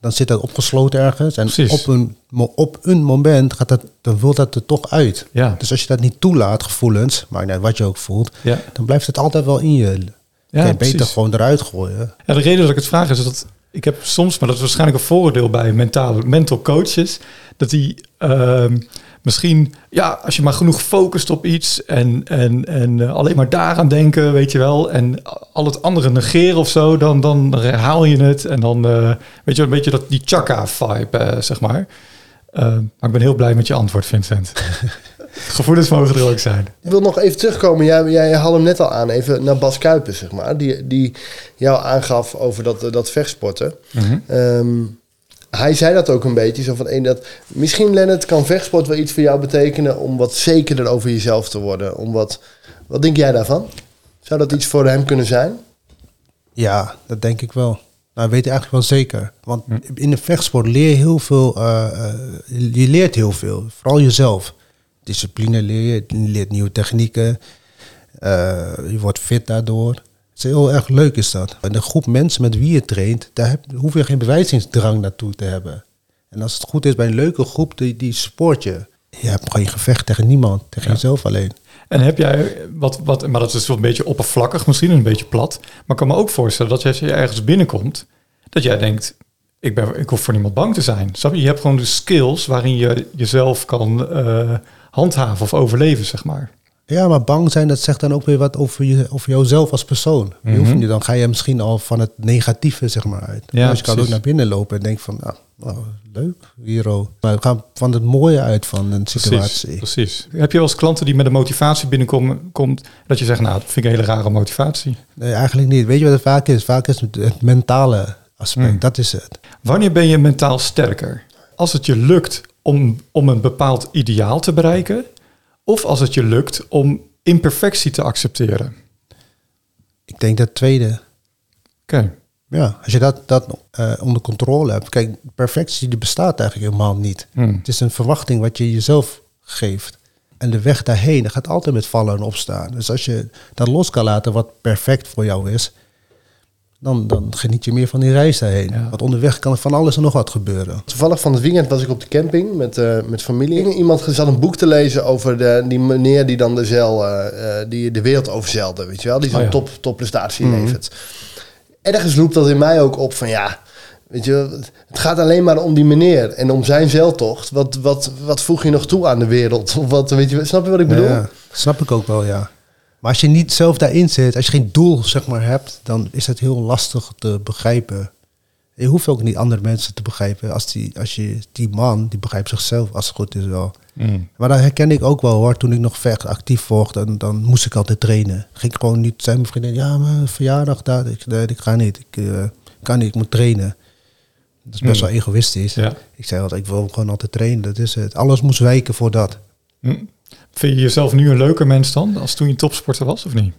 Speaker 4: Dan zit dat opgesloten ergens. En
Speaker 1: Precies.
Speaker 4: op een, op een moment gaat dat, dan wil dat er toch uit.
Speaker 1: Ja.
Speaker 4: Dus als je dat niet toelaat, gevoelens, maar net wat je ook voelt,
Speaker 1: Ja.
Speaker 4: dan blijft het altijd wel in je.
Speaker 1: Ja,
Speaker 4: je beter gewoon eruit gooien.
Speaker 1: Ja, de reden dat ik het vraag is dat ik heb soms, maar dat is waarschijnlijk een voordeel bij mentale mental coaches, dat die ehm, misschien, ja, als je maar genoeg focust op iets en, en, en eh, alleen maar daaraan denken, weet je wel, en al het andere negeren of zo, dan, dan herhaal je het en dan, eh, weet je, wel, een beetje dat die chakra-vibe, eh, zeg maar. Maar ik ben heel blij met je antwoord, Vincent. (laughs) Gevoelens mogen er ook zijn.
Speaker 2: Ik wil nog even terugkomen. Jij, jij had hem net al aan, even naar Bas Kuipers, zeg maar. Die, die jou aangaf over dat, dat vechtsporten. Ehm, hij zei dat ook een beetje. Zo van, één, dat, misschien, Lennart, kan vechtsport wel iets voor jou betekenen... om wat zekerder over jezelf te worden. Om wat, wat denk jij daarvan? Zou dat iets voor hem kunnen zijn?
Speaker 4: Ja, dat denk ik wel. Nou, weet ik eigenlijk wel zeker. Want in de vechtsport leer je heel veel. eh, eh, je leert heel veel. Vooral jezelf. Discipline leer je. Je leert nieuwe technieken. Eh, je wordt fit daardoor. Is heel erg leuk is dat. En de groep mensen met wie je traint, daar heb, hoef je geen bewijzingsdrang naartoe te hebben. En als het goed is bij een leuke groep, die, die sport je. Je hebt geen gevecht tegen niemand, tegen jezelf alleen.
Speaker 1: En heb jij wat, wat, maar dat is wel een beetje oppervlakkig misschien, een beetje plat. Maar ik kan me ook voorstellen dat als je ergens binnenkomt, dat jij denkt, ik, ben, ik hoef voor niemand bang te zijn. Snap je? Je hebt gewoon de skills waarin je jezelf kan eh, handhaven of overleven, zeg maar.
Speaker 4: Ja, maar bang zijn, dat zegt dan ook weer wat over, je, over jouzelf als persoon. Je hoeft niet, dan ga je misschien al van het negatieve zeg maar uit.
Speaker 1: Ja,
Speaker 4: dus je kan ook naar binnen lopen en denken van, nou, nou, leuk, hier oh. Maar we gaan van het mooie uit van een situatie.
Speaker 1: precies. Heb je wel eens klanten die met een motivatie binnenkomen, komt, dat je zegt, nou, dat vind ik een hele rare motivatie.
Speaker 4: Nee, eigenlijk niet. Weet je wat het vaak is? Vaak is het, het mentale aspect,
Speaker 1: Hmm.
Speaker 4: dat is het.
Speaker 1: Wanneer ben je mentaal sterker? Als het je lukt om, om een bepaald ideaal te bereiken, of als het je lukt om imperfectie te accepteren?
Speaker 4: Ik denk dat tweede,
Speaker 1: Oké.
Speaker 4: ja, als je dat, dat eh, onder controle hebt. Kijk, perfectie die bestaat eigenlijk helemaal niet.
Speaker 1: Hmm.
Speaker 4: Het is een verwachting wat je jezelf geeft. En de weg daarheen, dat gaat altijd met vallen en opstaan. Dus als je dat los kan laten wat perfect voor jou is, dan, dan geniet je meer van die reis daarheen.
Speaker 1: Ja.
Speaker 4: Want onderweg kan er van alles en nog wat gebeuren.
Speaker 2: Toevallig van het weekend was ik op de camping met, eh, met familie. Iemand zat een boek te lezen over de, die meneer die dan de zeil, eh, eh, die de wereld overzeilde, weet je wel. Die zo'n
Speaker 1: Oh ja.
Speaker 2: top, topprestatie levert. Ergens roept dat in mij ook op van ja, weet je, het gaat alleen maar om die meneer en om zijn zeiltocht. Wat, wat, wat voeg je nog toe aan de wereld? (laughs) Of wat, weet je, snap je wat ik bedoel?
Speaker 4: Ja, snap ik ook wel, ja. Maar als je niet zelf daarin zit, als je geen doel zeg maar, hebt, dan is het heel lastig te begrijpen. Je hoeft ook niet andere mensen te begrijpen. Als die, als je, die man, die begrijpt zichzelf als het goed is wel.
Speaker 1: Mm.
Speaker 4: Maar dat herken ik ook wel hoor. Toen ik nog vecht actief volgde, dan, dan moest ik altijd trainen. Ging ik gewoon niet, zei mijn vriendin, ja, maar verjaardag daar. Ik, nee, ik ga niet. Ik eh, kan niet, ik moet trainen. Dat is best
Speaker 1: Hmm.
Speaker 4: wel egoïstisch.
Speaker 1: Ja.
Speaker 4: Ik zei altijd, ik wil gewoon altijd trainen. Dat is het. Alles moest wijken voor dat.
Speaker 1: Mm. Vind je jezelf nu een leuker mens dan, als toen je topsporter was, of niet?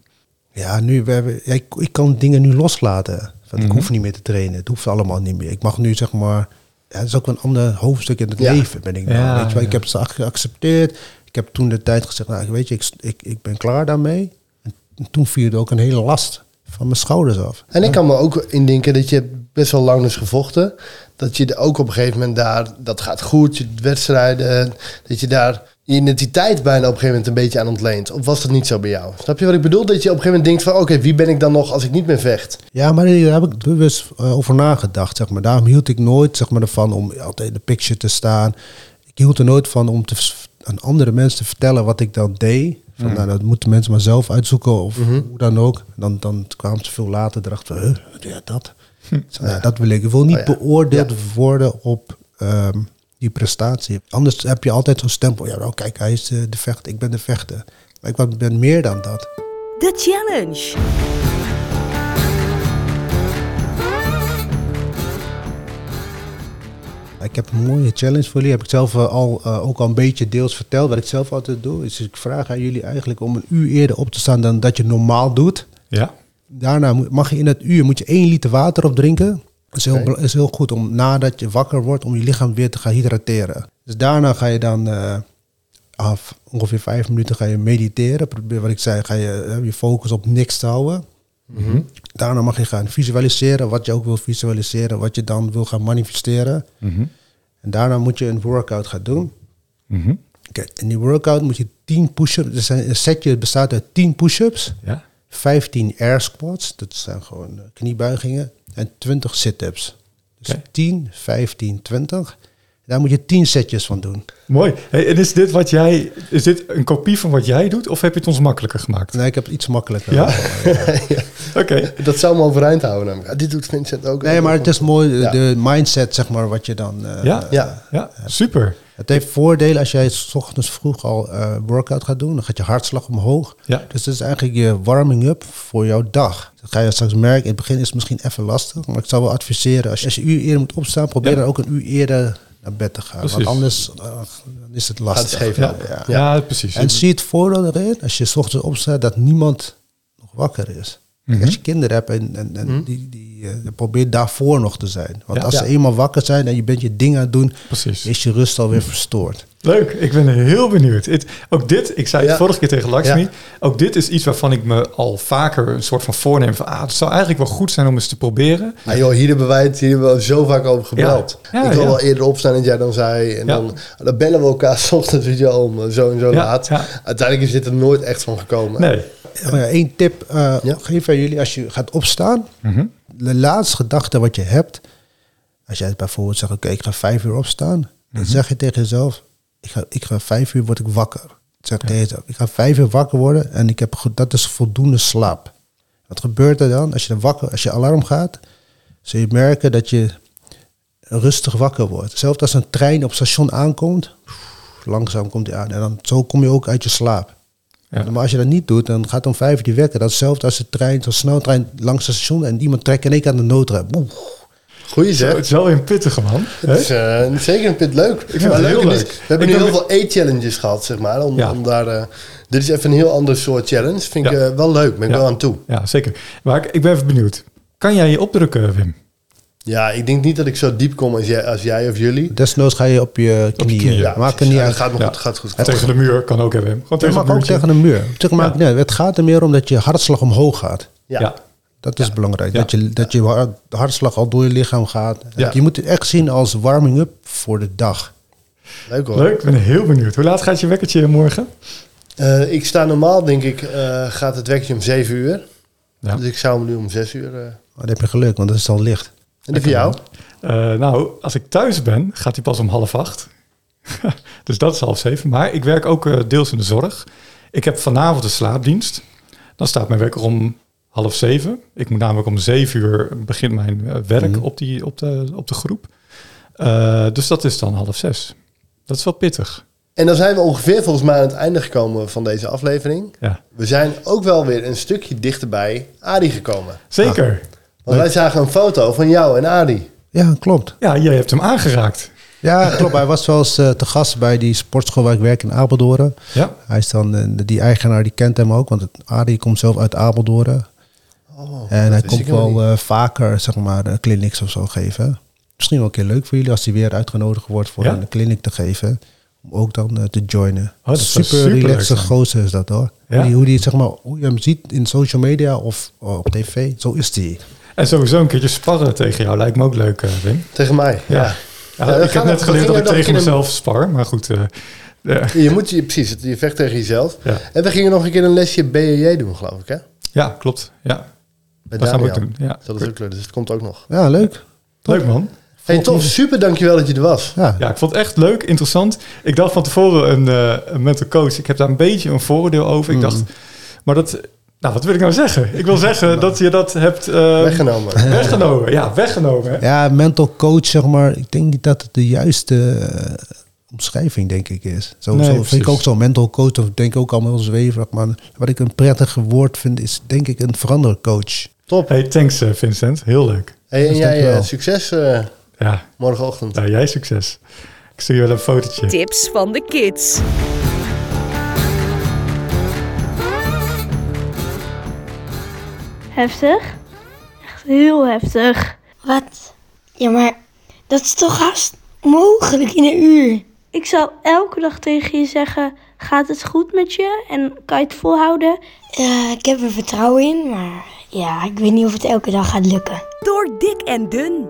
Speaker 4: Ja, nu we hebben, ja, ik, ik kan dingen nu loslaten. Want
Speaker 1: Mhm.
Speaker 4: Ik hoef niet meer te trainen. Het hoeft allemaal niet meer. Ik mag nu zeg maar ja, het is ook een ander hoofdstuk in het
Speaker 2: Ja.
Speaker 4: leven, ben ik nou.
Speaker 1: Ja,
Speaker 4: weet je wel, ik heb ze geaccepteerd. Ik heb toen de tijd gezegd, nou, weet je, ik, ik, ik ben klaar daarmee. En toen viel er ook een hele last van mijn schouders af.
Speaker 2: En ik kan me ook indenken dat je best wel lang is gevochten. Dat je er ook op een gegeven moment daar, dat gaat goed, je wedstrijden, dat je daar identiteit bijna op een gegeven moment een beetje aan ontleent. Of was dat niet zo bij jou? Snap je wat ik bedoel? Dat je op een gegeven moment denkt van, oké, wie ben ik dan nog als ik niet meer vecht?
Speaker 4: Ja, maar daar heb ik bewust eh, over nagedacht, zeg maar. Daarom hield ik nooit, zeg maar, ervan om altijd in de picture te staan. Ik hield er nooit van om te, aan andere mensen te vertellen wat ik dan deed. Van, nou, dat moeten mensen maar zelf uitzoeken of hoe dan ook. Dan, dan kwamen ze veel later erachter van, huh, jij dat? Zo, nou, dat wil ik. Ik wil niet
Speaker 2: Oh ja.
Speaker 4: beoordeeld
Speaker 2: Ja.
Speaker 4: worden op ehm, die prestatie. Anders heb je altijd zo'n stempel. Ja, nou kijk, hij is de, de vechter, ik ben de vechter. Maar ik ben meer dan dat.
Speaker 3: De challenge.
Speaker 4: Ik heb een mooie challenge voor jullie. Heb ik zelf eh, al, eh, ook al een beetje deels verteld. Wat ik zelf altijd doe. Is ik vraag aan jullie eigenlijk om een uur eerder op te staan dan dat je normaal doet.
Speaker 1: Ja?
Speaker 4: Daarna mag je in het uur moet je één liter water opdrinken. Dat is bela- is heel goed om nadat je wakker wordt, om je lichaam weer te gaan hydrateren. Dus daarna ga je dan eh, af ongeveer vijf minuten ga je mediteren. Probeer wat ik zei, ga je eh, je focus op niks te houden. Daarna mag je gaan visualiseren wat je ook wil visualiseren, wat je dan wil gaan manifesteren.
Speaker 1: Mhm.
Speaker 4: En daarna moet je een workout gaan doen.
Speaker 1: Mhm.
Speaker 4: Oké, in die workout moet je 10 push-ups. Dus een setje bestaat uit 10 push-ups,
Speaker 1: Ja?
Speaker 4: 15 air squats, dat zijn gewoon eh, kniebuigingen, en 20 sit-ups. Dus
Speaker 1: Oké.
Speaker 4: 10, 15, 20. Daar moet je 10 setjes van doen.
Speaker 1: Mooi. Hey, en is dit wat jij... Is dit een kopie van wat jij doet? Of heb je het ons makkelijker gemaakt?
Speaker 4: Nee, ik heb het iets makkelijker.
Speaker 1: Ja? (laughs) Oké.
Speaker 2: Dat zou me overeind houden. namelijk. Dit doet Vincent ook.
Speaker 4: Nee, maar het is mooi, de-
Speaker 2: Ja.
Speaker 4: de mindset, zeg maar, wat je dan... eh,
Speaker 1: Ja?
Speaker 2: Ja.
Speaker 1: Ja, super.
Speaker 4: Het heeft voordelen als jij s ochtends vroeg al eh, workout gaat doen. Dan gaat je hartslag omhoog.
Speaker 1: Ja.
Speaker 4: Dus dat is eigenlijk je warming-up voor jouw dag. Dat ga je straks merken. In het begin is het misschien even lastig. Maar ik zou wel adviseren, als je, als je een uur eerder moet opstaan, probeer
Speaker 1: Ja.
Speaker 4: dan ook een uur eerder naar bed te gaan.
Speaker 1: Precies.
Speaker 4: Want anders eh, dan is het lastig.
Speaker 2: Het
Speaker 1: Ja, ja.
Speaker 2: Ja.
Speaker 1: precies.
Speaker 4: En zie het voordeel erin, als je s ochtends opstaat, dat niemand nog wakker is.
Speaker 1: Mhm.
Speaker 4: Als je kinderen hebt en, en, en die, die probeer daarvoor nog te zijn. Want
Speaker 1: Ja.
Speaker 4: als ze eenmaal wakker zijn en je bent je ding aan het doen,
Speaker 1: Precies.
Speaker 4: is je rust alweer verstoord.
Speaker 1: Leuk, ik ben heel benieuwd. Het, ook dit, ik zei het vorige keer tegen Lakshmi, ook dit is iets waarvan ik me al vaker een soort van voorneem van, ah, het zou eigenlijk wel goed zijn om eens te proberen.
Speaker 2: Ah, joh, hier hebben wij het hier hebben we zo vaak over gebeld. Ik wil wel eerder opstaan dan jij dan zei. En dan, dan bellen we elkaar (laughs) soms je wel, om eh, zo en zo laat. Uiteindelijk is dit er nooit echt van gekomen.
Speaker 1: Nee.
Speaker 4: Één tip eh
Speaker 2: Ja.
Speaker 4: geef aan jullie als je gaat opstaan.
Speaker 1: Mhm.
Speaker 4: De laatste gedachte wat je hebt, als jij bijvoorbeeld zegt, oké, ik ga vijf uur opstaan, dan zeg je tegen jezelf, ik ga, ik ga vijf uur word ik wakker. Zeg tegen jezelf, ik ga vijf uur wakker worden en ik heb, dat is voldoende slaap. Wat gebeurt er dan als je, dan wakker, als je alarm gaat? Zul je merken dat je rustig wakker wordt. Zelfs als een trein op station aankomt, langzaam komt hij aan. En dan, zo kom je ook uit je slaap.
Speaker 1: Ja.
Speaker 4: Maar als je dat niet doet, dan gaat om vijf uur die wekker. Dat is hetzelfde als de trein, zo'n sneltrein langs het station en iemand trekt in één keer aan de noodrem. Oeh.
Speaker 2: Goeie
Speaker 1: Zo,
Speaker 2: zeg.
Speaker 1: het is wel een pittige man.
Speaker 2: Het
Speaker 1: hè?
Speaker 2: is eh, zeker een pit leuk.
Speaker 1: vind het heel
Speaker 2: is,
Speaker 1: leuk.
Speaker 2: We hebben
Speaker 1: Ik
Speaker 2: nu heel veel eet-challenges gehad, zeg maar. Om,
Speaker 1: Ja.
Speaker 2: om daar, eh, dit is even een heel ander soort challenge. Vind ik eh, wel leuk. Ben ik
Speaker 1: Ja.
Speaker 2: wel aan toe.
Speaker 1: Ja, zeker. Maar ik, ik ben even benieuwd. Kan jij je opdrukken, Wim?
Speaker 2: Ja, ik denk niet dat ik zo diep kom als jij, als jij of jullie.
Speaker 4: Desnoods ga je op je knieën.
Speaker 2: Ja,
Speaker 4: Maakt er niet
Speaker 2: Ja,
Speaker 4: uit.
Speaker 2: dat gaat, nog
Speaker 1: Ja.
Speaker 2: goed, gaat goed.
Speaker 1: En tegen de muur kan ook, Wim? Gewoon
Speaker 4: Je
Speaker 1: tegen
Speaker 4: mag
Speaker 1: het
Speaker 4: ook tegen een muur. Maakt het gaat er meer om dat je hartslag omhoog gaat.
Speaker 2: Ja.
Speaker 1: Ja.
Speaker 4: Dat is belangrijk.
Speaker 1: Ja.
Speaker 4: Dat, je, dat je hart- hartslag al door je lichaam gaat.
Speaker 1: Ja.
Speaker 4: Je moet het echt zien als warming-up voor de dag.
Speaker 2: Leuk hoor.
Speaker 1: Leuk, ik ben heel benieuwd. Hoe laat gaat je wekkertje morgen?
Speaker 2: Eh, ik sta normaal, denk ik, eh, gaat het wekje om 7 uur.
Speaker 1: Ja.
Speaker 2: Dus ik zou hem nu om 6 uur.
Speaker 4: Maar dan heb je geluk, want dat is al licht.
Speaker 2: En die voor jou?
Speaker 1: Eh, nou, als ik thuis ben, gaat hij pas om half acht. (laughs) dus dat is half zeven. Maar ik werk ook eh, deels in de zorg. Ik heb vanavond een slaapdienst. Dan staat mijn wekker om half zeven. Ik moet namelijk om zeven uur begint mijn eh, werk
Speaker 4: Mhm.
Speaker 1: op, die, op, de, op de groep. Dus dat is dan half zes. Dat is wel pittig.
Speaker 2: En dan zijn we ongeveer volgens mij aan het einde gekomen van deze aflevering.
Speaker 1: Ja,
Speaker 2: We zijn ook wel weer een stukje dichterbij Adi gekomen.
Speaker 1: zeker.
Speaker 2: Want wij zagen een foto van jou en Adi.
Speaker 4: Ja, klopt.
Speaker 1: Ja, jij hebt hem aangeraakt.
Speaker 4: Ja, klopt. Hij was wel eens eh, te gast bij die sportschool waar ik werk in Apeldoorn.
Speaker 1: Ja,
Speaker 4: Hij is dan, eh, die eigenaar die kent hem ook, want het, Arie komt zelf uit Apeldoorn.
Speaker 2: Oh,
Speaker 4: En
Speaker 2: dat
Speaker 4: hij komt wel
Speaker 2: niet.
Speaker 4: eh, vaker, zeg maar, clinics of zo geven. misschien wel een keer leuk voor jullie als hij weer uitgenodigd wordt voor
Speaker 1: Ja?
Speaker 4: een clinic te geven. Om ook dan te joinen.
Speaker 1: dat zou
Speaker 4: super
Speaker 1: superleuk
Speaker 4: relaxe gozer is dat hoor.
Speaker 1: Ja.
Speaker 4: Hoe, die, hoe die, zeg maar, hoe je hem ziet in social media of oh, op tv, zo is die.
Speaker 1: En sowieso een keertje sparren tegen jou lijkt me ook leuk, eh, Wim.
Speaker 2: Tegen mij.
Speaker 1: Ja.
Speaker 2: Ja.
Speaker 1: Ja,
Speaker 2: Ja, we
Speaker 1: ik heb net geleerd dat ik tegen
Speaker 2: een
Speaker 1: mezelf spar, maar goed. eh, ja.
Speaker 2: Je moet je, precies, je vecht tegen jezelf.
Speaker 1: Ja.
Speaker 2: En we gingen nog een keer een lesje BJJ doen, geloof ik, hè?
Speaker 1: ja, klopt. Ja,
Speaker 2: Bij
Speaker 1: dat gaan we ook doen. Ja.
Speaker 2: Dat is ook leuk, dus het komt ook nog.
Speaker 4: Ja, leuk.
Speaker 1: Leuk man.
Speaker 2: Hey, tof, super, dankjewel dat je er was.
Speaker 4: Ja,
Speaker 1: Ja, ik vond het echt leuk, interessant. Ik dacht van tevoren een, eh, een mental coach. Ik heb daar een beetje een vooroordeel over. Ik dacht,
Speaker 2: Mm.
Speaker 1: maar dat... Nou, wat wil ik nou zeggen? Ik wil zeggen (laughs) dat je dat hebt eh,
Speaker 2: Weggenomen.
Speaker 1: weggenomen. Ja, weggenomen. Hè?
Speaker 4: ja, mental coach, zeg maar. Ik denk niet dat het de juiste eh, omschrijving, denk ik, is. Zo,
Speaker 1: Nee,
Speaker 4: zo vind ik ook zo. Mental coach, of denk ik ook allemaal zweverig. Maar wat ik een prettig woord vind, is denk ik een verandercoach.
Speaker 2: Top.
Speaker 1: Hey, thanks eh, Vincent. Heel leuk.
Speaker 2: Hey, en
Speaker 4: Dus
Speaker 2: jij, succes eh,
Speaker 1: Ja,
Speaker 2: morgenochtend.
Speaker 1: nou, jij succes. Ik stuur je wel een fotootje.
Speaker 3: Tips van de kids.
Speaker 6: Heftig? Echt heel heftig.
Speaker 7: Wat? Ja, maar dat is toch haast mogelijk in een uur?
Speaker 6: Ik zou elke dag tegen je zeggen: gaat het goed met je en kan je het volhouden?
Speaker 7: Ja, ik heb er vertrouwen in, maar ja, ik weet niet of het elke dag gaat lukken.
Speaker 3: Door dik en dun.